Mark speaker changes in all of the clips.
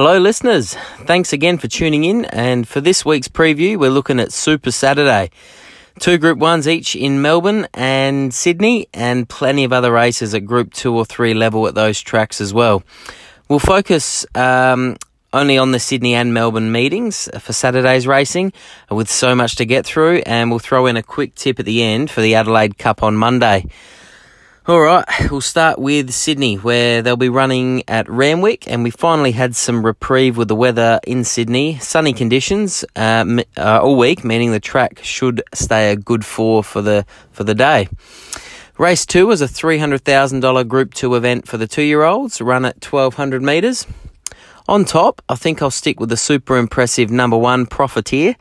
Speaker 1: Hello, listeners. Thanks again for tuning in. And for this week's preview, we're looking at Super Saturday. Two Group 1s each in Melbourne and Sydney, and plenty of other races at Group 2 or 3 level at those tracks as well. We'll focus um, only on the Sydney and Melbourne meetings for Saturday's racing with so much to get through, and we'll throw in a quick tip at the end for the Adelaide Cup on Monday. All right, we'll start with Sydney, where they'll be running at Randwick, and we finally had some reprieve with the weather in Sydney. Sunny conditions uh, uh, all week, meaning the track should stay a good four for the for the day. Race two was a three hundred thousand dollar Group Two event for the two year olds, run at twelve hundred meters. On top, I think I'll stick with the super impressive number one Profiteer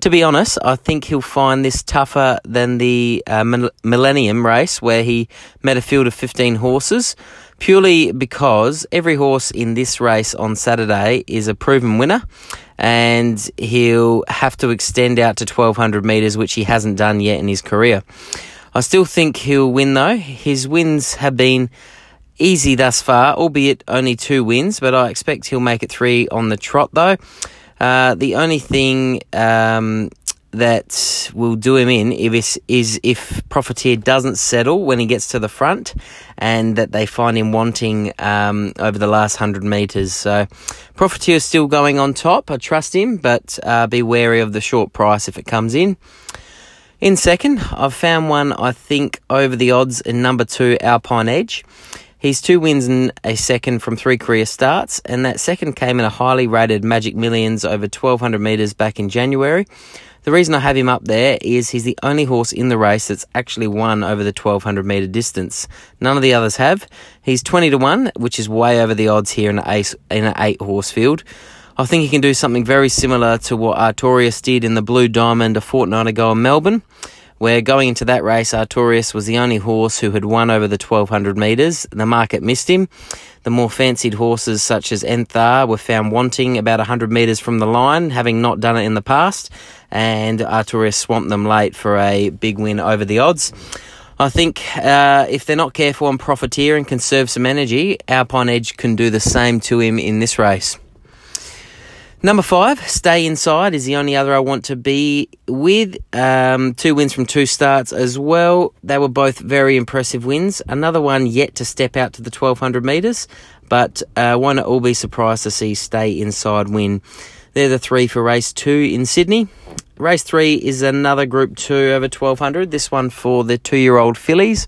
Speaker 1: to be honest, I think he'll find this tougher than the uh, Millennium race where he met a field of 15 horses, purely because every horse in this race on Saturday is a proven winner and he'll have to extend out to 1200 metres, which he hasn't done yet in his career. I still think he'll win though. His wins have been easy thus far, albeit only two wins, but I expect he'll make it three on the trot though. Uh, the only thing um, that will do him in if is if Profiteer doesn't settle when he gets to the front, and that they find him wanting um, over the last hundred meters. So Profiteer is still going on top. I trust him, but uh, be wary of the short price if it comes in. In second, I've found one I think over the odds in number two Alpine Edge. He's two wins and a second from three career starts, and that second came in a highly rated Magic Millions over 1200 metres back in January. The reason I have him up there is he's the only horse in the race that's actually won over the 1200 metre distance. None of the others have. He's 20 to 1, which is way over the odds here in an eight, in an eight horse field. I think he can do something very similar to what Artorias did in the Blue Diamond a fortnight ago in Melbourne where going into that race, Artorias was the only horse who had won over the 1200 metres. The market missed him. The more fancied horses, such as Enthar, were found wanting about 100 metres from the line, having not done it in the past, and Artorias swamped them late for a big win over the odds. I think uh, if they're not careful and profiteer and conserve some energy, Alpine Edge can do the same to him in this race. Number five, Stay Inside is the only other I want to be with. Um, two wins from two starts as well. They were both very impressive wins. Another one yet to step out to the 1200 metres, but uh, won't all be surprised to see Stay Inside win. They're the three for race two in Sydney. Race three is another Group Two over 1200. This one for the two year old fillies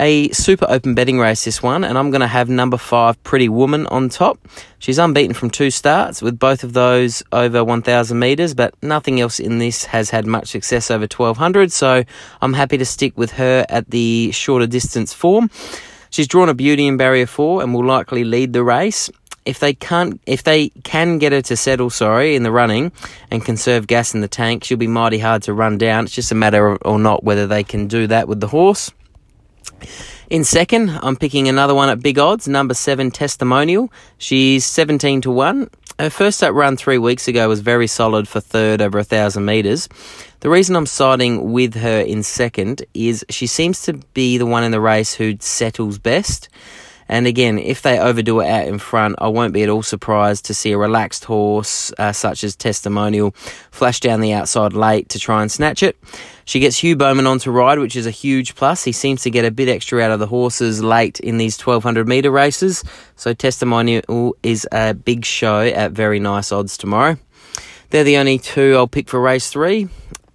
Speaker 1: a super open betting race, this one, and I'm going to have number five, Pretty Woman, on top. She's unbeaten from two starts, with both of those over 1,000 metres, but nothing else in this has had much success over 1,200, so I'm happy to stick with her at the shorter distance form. She's drawn a beauty in barrier four and will likely lead the race. If they can't, if they can get her to settle, sorry, in the running and conserve gas in the tank, she'll be mighty hard to run down. It's just a matter of, or not whether they can do that with the horse. In second, I'm picking another one at big odds, number seven, Testimonial. She's 17 to 1. Her first up run three weeks ago was very solid for third over a thousand metres. The reason I'm siding with her in second is she seems to be the one in the race who settles best. And again, if they overdo it out in front, I won't be at all surprised to see a relaxed horse, uh, such as Testimonial, flash down the outside late to try and snatch it. She gets Hugh Bowman on to ride, which is a huge plus. He seems to get a bit extra out of the horses late in these 1200 metre races. So Testimonial is a big show at very nice odds tomorrow. They're the only two I'll pick for race three.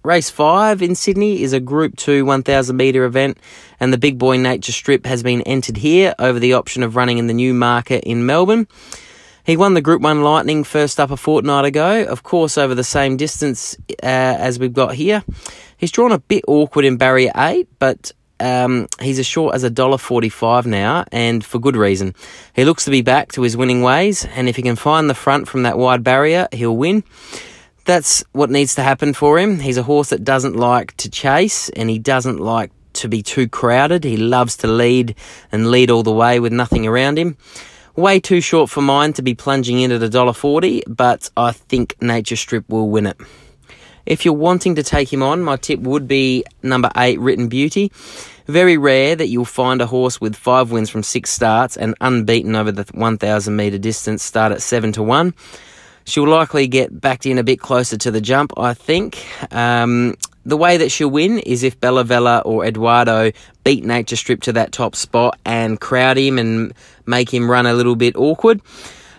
Speaker 1: Race 5 in Sydney is a Group 2 1000 metre event, and the Big Boy Nature Strip has been entered here over the option of running in the Newmarket in Melbourne. He won the Group 1 Lightning first up a fortnight ago, of course, over the same distance uh, as we've got here. He's drawn a bit awkward in barrier 8, but um, he's as short as a dollar forty-five now, and for good reason. He looks to be back to his winning ways, and if he can find the front from that wide barrier, he'll win that's what needs to happen for him. He's a horse that doesn't like to chase and he doesn't like to be too crowded. He loves to lead and lead all the way with nothing around him. Way too short for mine to be plunging in at a dollar forty, but I think Nature Strip will win it. If you're wanting to take him on, my tip would be number eight, Written Beauty. Very rare that you'll find a horse with five wins from six starts and unbeaten over the 1,000 metre distance start at 7 to 1. She'll likely get backed in a bit closer to the jump, I think. Um, the way that she'll win is if Bella Vella or Eduardo beat Nature Strip to that top spot and crowd him and make him run a little bit awkward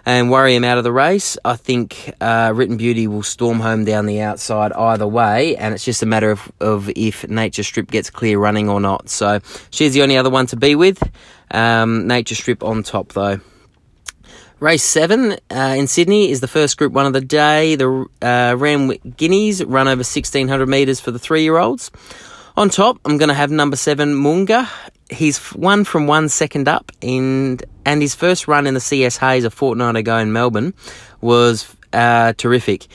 Speaker 1: and worry him out of the race. I think uh, Written Beauty will storm home down the outside either way, and it's just a matter of, of if Nature Strip gets clear running or not. So she's the only other one to be with. Um, Nature Strip on top though. Race 7 uh, in Sydney is the first Group 1 of the day. The uh, Guineas run over 1600 metres for the three year olds. On top, I'm going to have number 7 Munga. He's won from one second up, in, and his first run in the CS Hayes a fortnight ago in Melbourne was uh, terrific.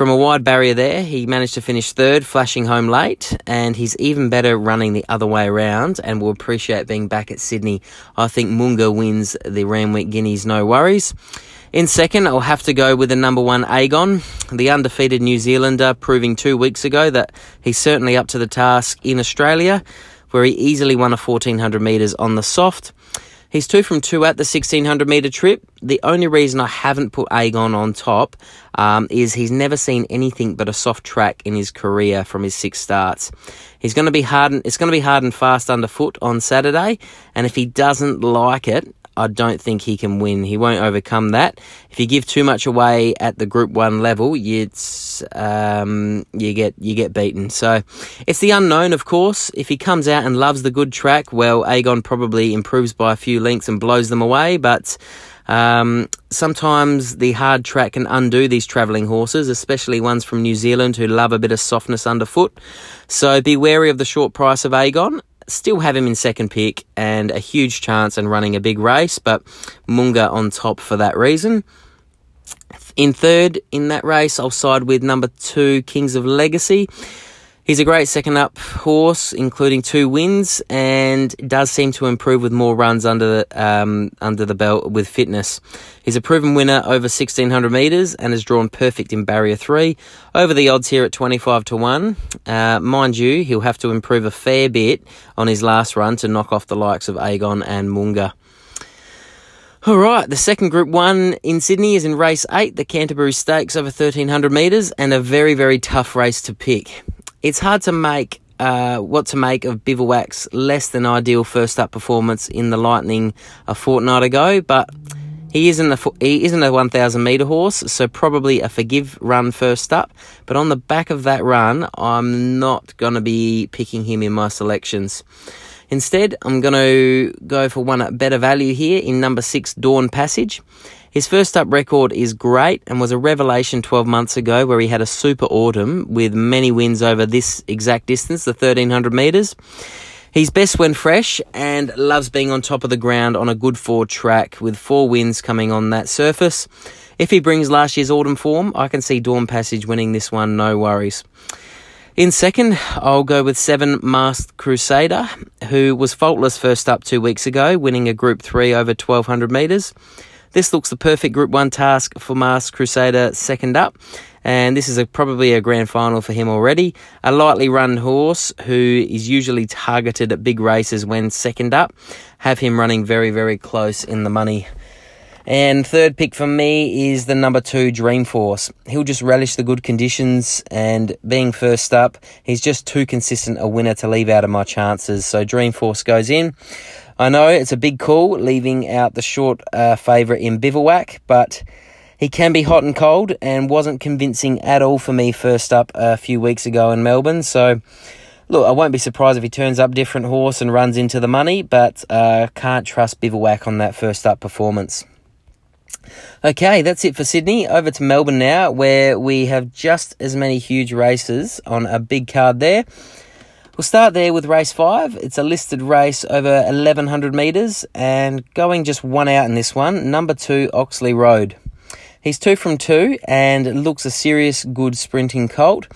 Speaker 1: From a wide barrier there, he managed to finish third, flashing home late, and he's even better running the other way around and will appreciate being back at Sydney. I think Munga wins the Randwick Guineas, no worries. In second, I'll have to go with the number one Agon, the undefeated New Zealander, proving two weeks ago that he's certainly up to the task in Australia, where he easily won a 1400 metres on the soft. He's two from two at the 1600 metre trip. The only reason I haven't put Agon on top um, is he's never seen anything but a soft track in his career from his six starts. He's going to be hard. And, it's going to be hard and fast underfoot on Saturday, and if he doesn't like it, I don't think he can win. He won't overcome that. If you give too much away at the Group One level, it's um, you get you get beaten. So it's the unknown, of course. If he comes out and loves the good track, well, Agon probably improves by a few lengths and blows them away. But um, sometimes the hard track can undo these travelling horses, especially ones from New Zealand who love a bit of softness underfoot. So be wary of the short price of Agon still have him in second pick and a huge chance and running a big race, but Munga on top for that reason. In third in that race, I'll side with number two, Kings of Legacy. He's a great second up horse, including two wins, and does seem to improve with more runs under the um, under the belt with fitness. He's a proven winner over 1600 metres and has drawn perfect in barrier three. Over the odds here at 25 to 1. Uh, mind you, he'll have to improve a fair bit on his last run to knock off the likes of Agon and Munga. All right, the second Group 1 in Sydney is in race 8, the Canterbury Stakes over 1300 metres, and a very, very tough race to pick. It's hard to make uh, what to make of Bivouac's less than ideal first up performance in the Lightning a fortnight ago, but he isn't a he isn't a 1,000 meter horse, so probably a forgive run first up. But on the back of that run, I'm not going to be picking him in my selections. Instead, I'm going to go for one at better value here in number six, Dawn Passage. His first up record is great and was a revelation 12 months ago where he had a super autumn with many wins over this exact distance, the 1300 metres. He's best when fresh and loves being on top of the ground on a good four track with four wins coming on that surface. If he brings last year's autumn form, I can see Dawn Passage winning this one, no worries. In second, I'll go with seven Masked Crusader, who was faultless first up two weeks ago, winning a Group 3 over 1200 metres. This looks the perfect Group 1 task for Masked Crusader second up, and this is a, probably a grand final for him already. A lightly run horse who is usually targeted at big races when second up. Have him running very, very close in the money. And third pick for me is the number two Dreamforce. He'll just relish the good conditions, and being first up, he's just too consistent a winner to leave out of my chances. So Dreamforce goes in. I know it's a big call leaving out the short uh, favourite in Bivouac, but he can be hot and cold and wasn't convincing at all for me first up a few weeks ago in Melbourne. So, look, I won't be surprised if he turns up different horse and runs into the money, but uh, can't trust Bivouac on that first up performance. Okay, that's it for Sydney. Over to Melbourne now, where we have just as many huge races on a big card there. We'll start there with race five. It's a listed race over 1100 metres and going just one out in this one, number two, Oxley Road. He's two from two and looks a serious good sprinting colt.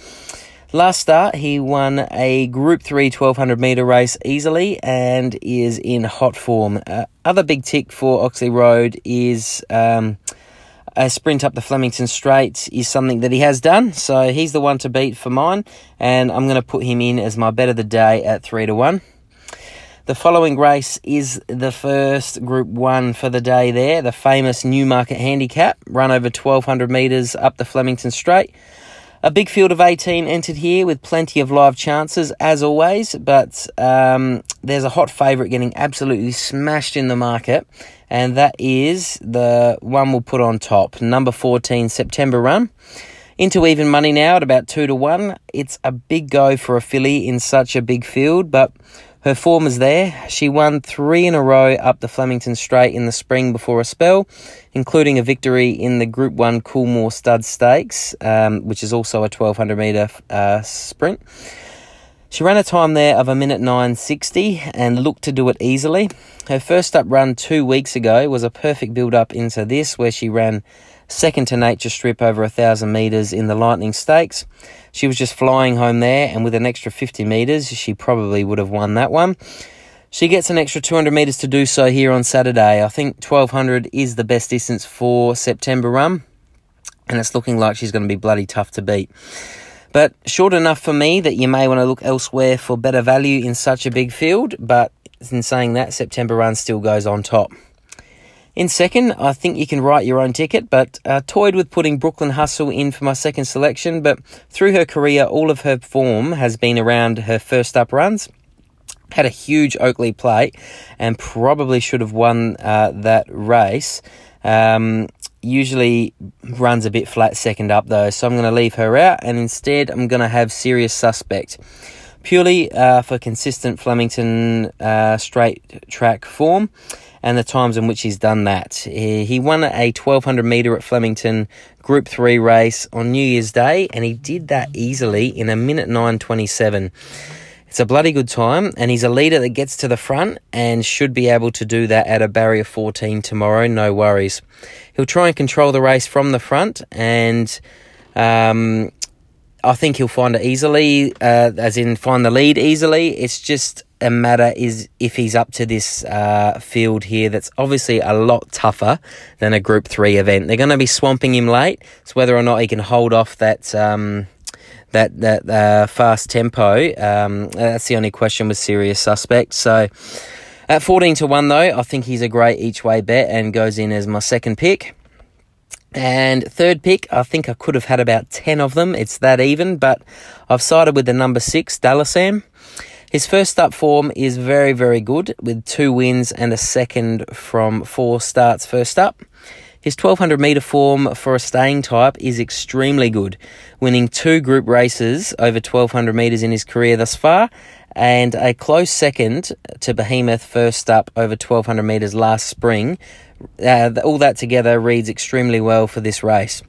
Speaker 1: Last start, he won a Group 3 1200 metre race easily and is in hot form. Uh, other big tick for Oxley Road is um, a sprint up the Flemington Straight is something that he has done, so he's the one to beat for mine, and I'm going to put him in as my bet of the day at three to one. The following race is the first Group 1 for the day there, the famous Newmarket Handicap, run over 1200 metres up the Flemington Straight. A big field of 18 entered here with plenty of live chances, as always, but um, there's a hot favourite getting absolutely smashed in the market, and that is the one we'll put on top, number 14, September Run. Into even money now at about 2 to 1. It's a big go for a filly in such a big field, but her form is there. She won three in a row up the Flemington Straight in the spring before a spell, including a victory in the Group 1 Coolmore Stud Stakes, um, which is also a 1200 metre uh, sprint. She ran a time there of a minute 9.60 and looked to do it easily. Her first up run two weeks ago was a perfect build up into this, where she ran second to Nature Strip over a thousand metres in the Lightning Stakes. She was just flying home there, and with an extra 50 metres, she probably would have won that one. She gets an extra 200 metres to do so here on Saturday. I think 1200 is the best distance for September run, and it's looking like she's going to be bloody tough to beat. But short enough for me that you may want to look elsewhere for better value in such a big field, but in saying that, September run still goes on top. In second, I think you can write your own ticket, but uh, toyed with putting Brooklyn Hustle in for my second selection. But through her career, all of her form has been around her first up runs. Had a huge Oakleigh Plate and probably should have won uh, that race. Um, usually runs a bit flat second up though, so I'm going to leave her out and instead I'm going to have Serious Suspect. Purely uh, for consistent Flemington uh, straight track form and the times in which he's done that. He won a 1200 metre at Flemington Group 3 race on New Year's Day, and he did that easily in a minute 9.27. It's a bloody good time, and he's a leader that gets to the front and should be able to do that at a barrier 14 tomorrow, no worries. He'll try and control the race from the front, and um, I think he'll find it easily, uh, as in find the lead easily. It's just a matter is if he's up to this uh, field here that's obviously a lot tougher than a Group 3 event. They're going to be swamping him late. It's whether or not he can hold off that. Um, that that uh, fast tempo, um, that's the only question with serious suspects. So, at fourteen to one, though, I think he's a great each way bet and goes in as my second pick. And third pick, I think I could have had about 10 of them. It's that even, but I've sided with the number six, Dalasan. His first up form is very, very good with two wins and a second from four starts first up. His 1200 metre form for a staying type is extremely good, winning two group races over 1200 metres in his career thus far, and a close second to Behemoth first up over 1200 metres last spring. Uh, all that together reads extremely well for this race.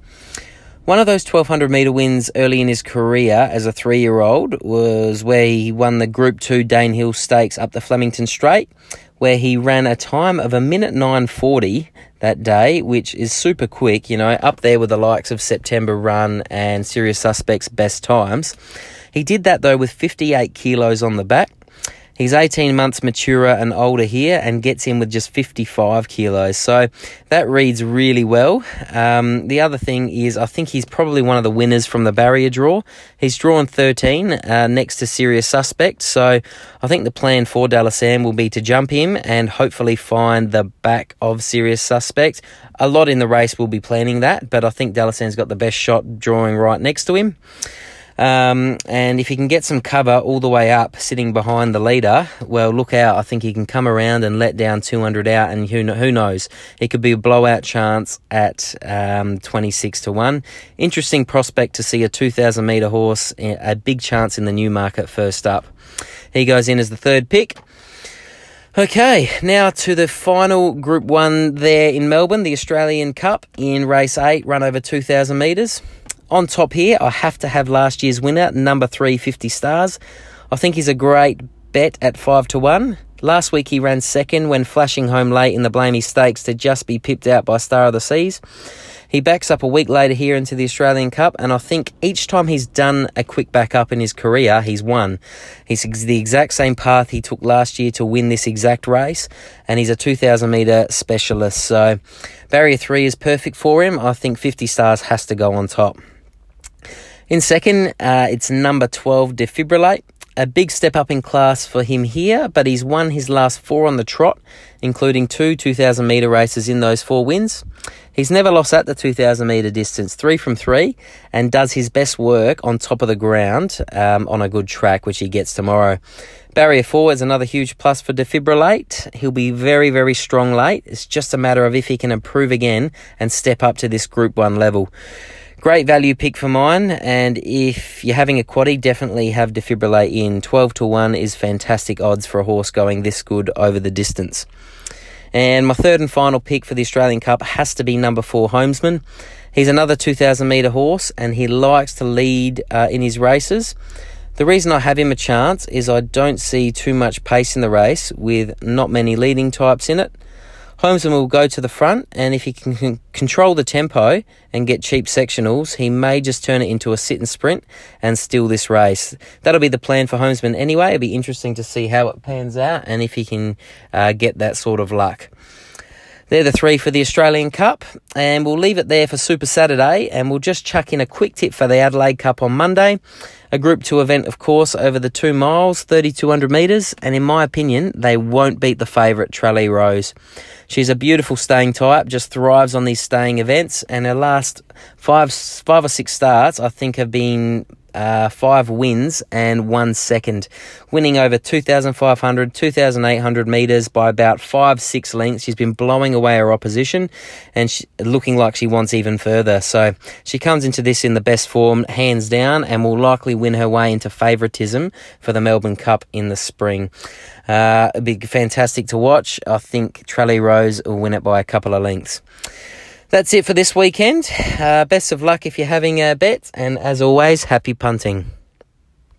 Speaker 1: One of those 1200 metre wins early in his career as a three year old was where he won the Group 2 Danehill Stakes up the Flemington Straight, where he ran a time of a minute 940 that day, which is super quick, you know, up there with the likes of September Run and Serious Suspects' best times. He did that though with 58 kilos on the back He's 18 months maturer and older here and gets in with just 55 kilos. So that reads really well. Um, the other thing is, I think he's probably one of the winners from the barrier draw. He's drawn 13 uh, next to Serious Suspect. So I think the plan for Dallas Dalasan will be to jump him and hopefully find the back of Serious Suspect. A lot in the race will be planning that, but I think Dallas Dalasan's got the best shot drawing right next to him. Um, and if he can get some cover all the way up, sitting behind the leader, well, look out. I think he can come around and let down 200 out, and who, who knows? It could be a blowout chance at um, 26 to 1. Interesting prospect to see a 2,000 metre horse, a big chance in the Newmarket first up. He goes in as the third pick. Okay, now to the final Group 1 there in Melbourne, the Australian Cup in race 8, run over 2,000 metres. On top here, I have to have last year's winner, number three, 50 stars. I think he's a great bet at 5 to 1. Last week he ran second when flashing home late in the Blamey Stakes to just be pipped out by Star of the Seas. He backs up a week later here into the Australian Cup, and I think each time he's done a quick back up in his career, he's won. He's the exact same path he took last year to win this exact race, and he's a 2,000 metre specialist. So, barrier three is perfect for him. I think 50 stars has to go on top. In second, uh, it's number 12, Defibrillate. A big step up in class for him here, but he's won his last four on the trot, including two 2,000 metre races in those four wins. He's never lost at the 2,000 metre distance, three from three, and does his best work on top of the ground um, on a good track, which he gets tomorrow. Barrier four is another huge plus for Defibrillate. He'll be very, very strong late. It's just a matter of if he can improve again and step up to this Group 1 level. Great value pick for mine, and if you're having a quaddy, definitely have Defibrillate in. 12 to 1 is fantastic odds for a horse going this good over the distance. And my third and final pick for the Australian Cup has to be number four, Homesman. He's another 2,000 metre horse, and he likes to lead uh, in his races. The reason I have him a chance is I don't see too much pace in the race with not many leading types in it. Homesman will go to the front, and if he can control the tempo and get cheap sectionals, he may just turn it into a sit and sprint and steal this race. That'll be the plan for Homesman anyway. It'll be interesting to see how it pans out and if he can uh, get that sort of luck. They're the three for the Australian Cup, and we'll leave it there for Super Saturday, and we'll just chuck in a quick tip for the Adelaide Cup on Monday. A Group 2 event, of course, over the two miles, 3,200 metres, and in my opinion, they won't beat the favourite, Tralee Rose. She's a beautiful staying type, just thrives on these staying events, and her last five, five or six starts, I think, have been uh, five wins and one second, winning over 2,500, 2,800 metres by about five, six lengths. She's been blowing away her opposition and she, looking like she wants even further. So she comes into this in the best form, hands down, and will likely win her way into favouritism for the Melbourne Cup in the spring. Uh, it'd be fantastic to watch. I think Tralee Rose will win it by a couple of lengths. That's it for this weekend. Uh, best of luck if you're having a bet, and as always, happy punting.